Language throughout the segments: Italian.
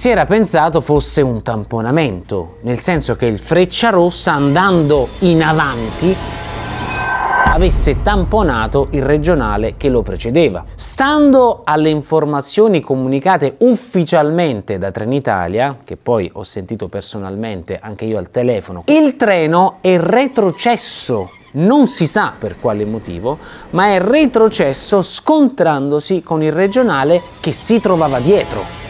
si era pensato fosse un tamponamento, nel senso che il Frecciarossa andando in avanti avesse tamponato il regionale che lo precedeva. Stando alle informazioni comunicate ufficialmente da Trenitalia, che poi ho sentito personalmente anche io al telefono, il treno è retrocesso non si sa per quale motivo, ma è retrocesso scontrandosi con il regionale che si trovava dietro.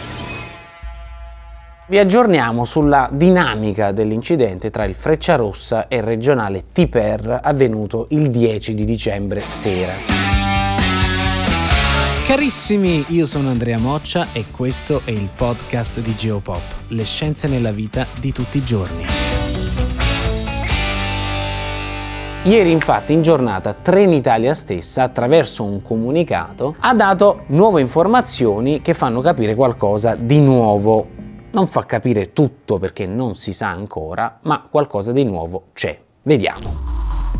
Vi aggiorniamo sulla dinamica dell'incidente tra il Frecciarossa e il regionale Tiper avvenuto il 10 di dicembre sera. Carissimi, io sono Andrea Moccia e questo è il podcast di Geopop, le scienze nella vita di tutti i giorni. Ieri infatti in giornata Trenitalia stessa attraverso un comunicato ha dato nuove informazioni che fanno capire qualcosa di nuovo non fa capire tutto perché non si sa ancora, ma qualcosa di nuovo c'è. Vediamo.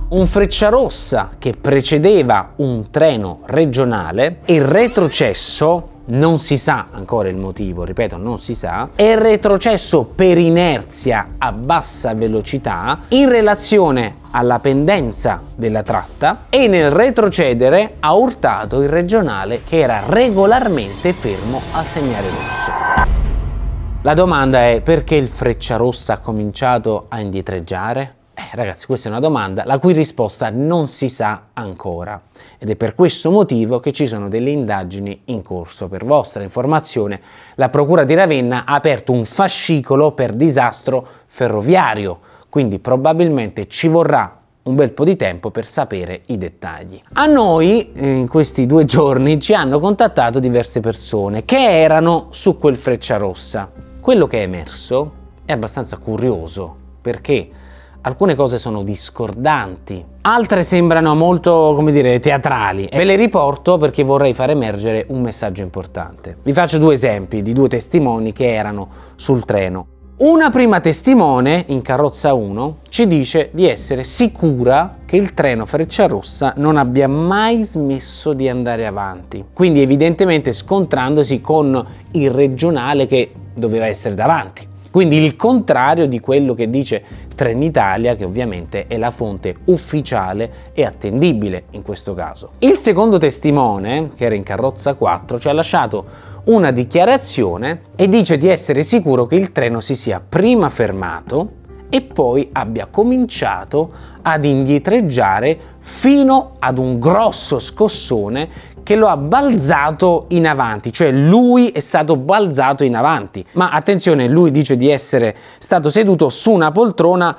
Un Frecciarossa che precedeva un treno regionale, il retrocesso non si sa ancora il motivo, ripeto, non si sa, è retrocesso per inerzia a bassa velocità in relazione alla pendenza della tratta e nel retrocedere ha urtato il regionale che era regolarmente fermo al segnale rosso. La domanda è perché il Frecciarossa ha cominciato a indietreggiare? Eh, ragazzi, questa è una domanda la cui risposta non si sa ancora ed è per questo motivo che ci sono delle indagini in corso. Per vostra informazione, la Procura di Ravenna ha aperto un fascicolo per disastro ferroviario, quindi probabilmente ci vorrà un bel po' di tempo per sapere i dettagli. A noi eh, in questi due giorni ci hanno contattato diverse persone che erano su quel Frecciarossa quello che è emerso è abbastanza curioso perché alcune cose sono discordanti, altre sembrano molto, come dire, teatrali. Ve le riporto perché vorrei far emergere un messaggio importante. Vi faccio due esempi di due testimoni che erano sul treno. Una prima testimone, in carrozza 1, ci dice di essere sicura che il treno Frecciarossa non abbia mai smesso di andare avanti, quindi evidentemente scontrandosi con il regionale che doveva essere davanti. Quindi il contrario di quello che dice Trenitalia, che ovviamente è la fonte ufficiale e attendibile in questo caso. Il secondo testimone, che era in carrozza 4, ci ha lasciato una dichiarazione e dice di essere sicuro che il treno si sia prima fermato e poi abbia cominciato ad indietreggiare fino ad un grosso scossone che lo ha balzato in avanti, cioè lui è stato balzato in avanti. Ma attenzione, lui dice di essere stato seduto su una poltrona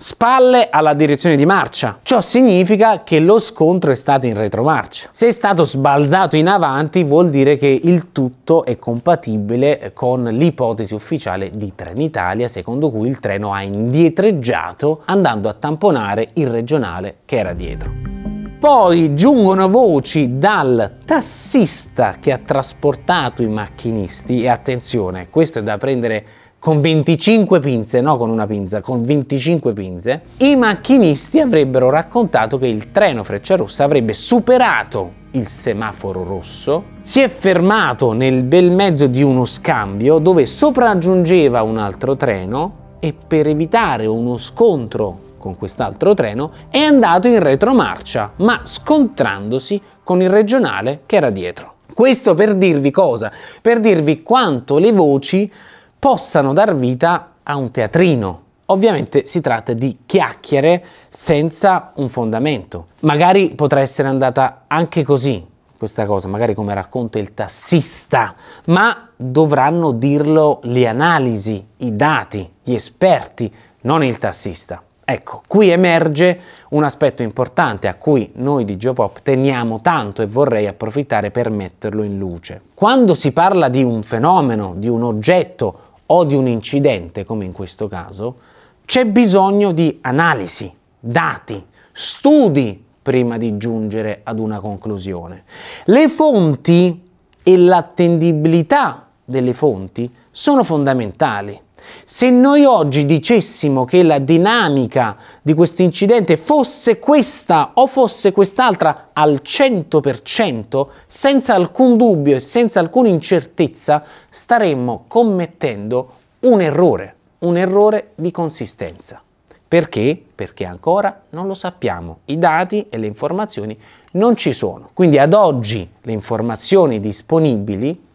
spalle alla direzione di marcia. Ciò significa che lo scontro è stato in retromarcia. Se è stato sbalzato in avanti vuol dire che il tutto è compatibile con l'ipotesi ufficiale di Trenitalia, secondo cui il treno ha indietreggiato andando a tamponare il regionale che era dietro. Poi giungono voci dal tassista che ha trasportato i macchinisti. E attenzione, questo è da prendere con 25 pinze, no con una pinza, con 25 pinze, i macchinisti avrebbero raccontato che il treno Frecciarossa avrebbe superato il semaforo rosso, si è fermato nel bel mezzo di uno scambio dove sopraggiungeva un altro treno e per evitare uno scontro con quest'altro treno, è andato in retromarcia, ma scontrandosi con il regionale che era dietro. Questo per dirvi cosa? Per dirvi quanto le voci possano dar vita a un teatrino. Ovviamente si tratta di chiacchiere senza un fondamento. Magari potrà essere andata anche così questa cosa, magari come racconta il tassista, ma dovranno dirlo le analisi, i dati, gli esperti, non il tassista. Ecco, qui emerge un aspetto importante a cui noi di Geopop teniamo tanto e vorrei approfittare per metterlo in luce. Quando si parla di un fenomeno, di un oggetto o di un incidente, come in questo caso, c'è bisogno di analisi, dati, studi prima di giungere ad una conclusione. Le fonti e l'attendibilità delle fonti sono fondamentali. Se noi oggi dicessimo che la dinamica di questo incidente fosse questa o fosse quest'altra al 100%, senza alcun dubbio e senza alcuna incertezza, staremmo commettendo un errore, un errore di consistenza. Perché? Perché ancora non lo sappiamo, i dati e le informazioni non ci sono. Quindi ad oggi le informazioni disponibili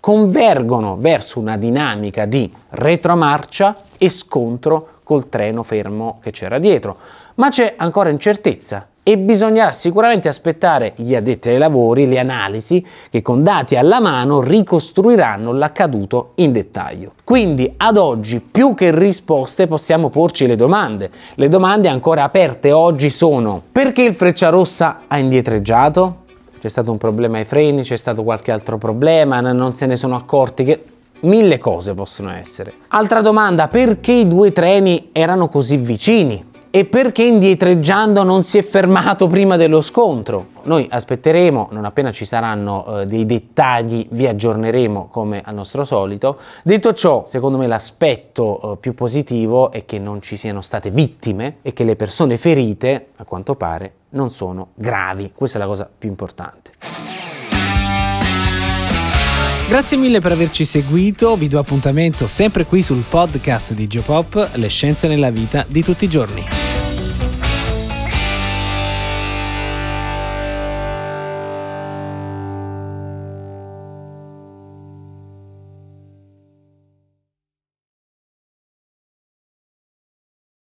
convergono verso una dinamica di retromarcia e scontro col treno fermo che c'era dietro. Ma c'è ancora incertezza e bisognerà sicuramente aspettare gli addetti ai lavori, le analisi che con dati alla mano ricostruiranno l'accaduto in dettaglio. Quindi ad oggi più che risposte possiamo porci le domande. Le domande ancora aperte oggi sono perché il Frecciarossa ha indietreggiato? C'è stato un problema ai freni, c'è stato qualche altro problema, non se ne sono accorti che mille cose possono essere. Altra domanda, perché i due treni erano così vicini? E perché indietreggiando non si è fermato prima dello scontro? Noi aspetteremo, non appena ci saranno eh, dei dettagli vi aggiorneremo come al nostro solito. Detto ciò, secondo me l'aspetto eh, più positivo è che non ci siano state vittime e che le persone ferite, a quanto pare, non sono gravi. Questa è la cosa più importante. Grazie mille per averci seguito, vi do appuntamento sempre qui sul podcast di Geopop, le scienze nella vita di tutti i giorni.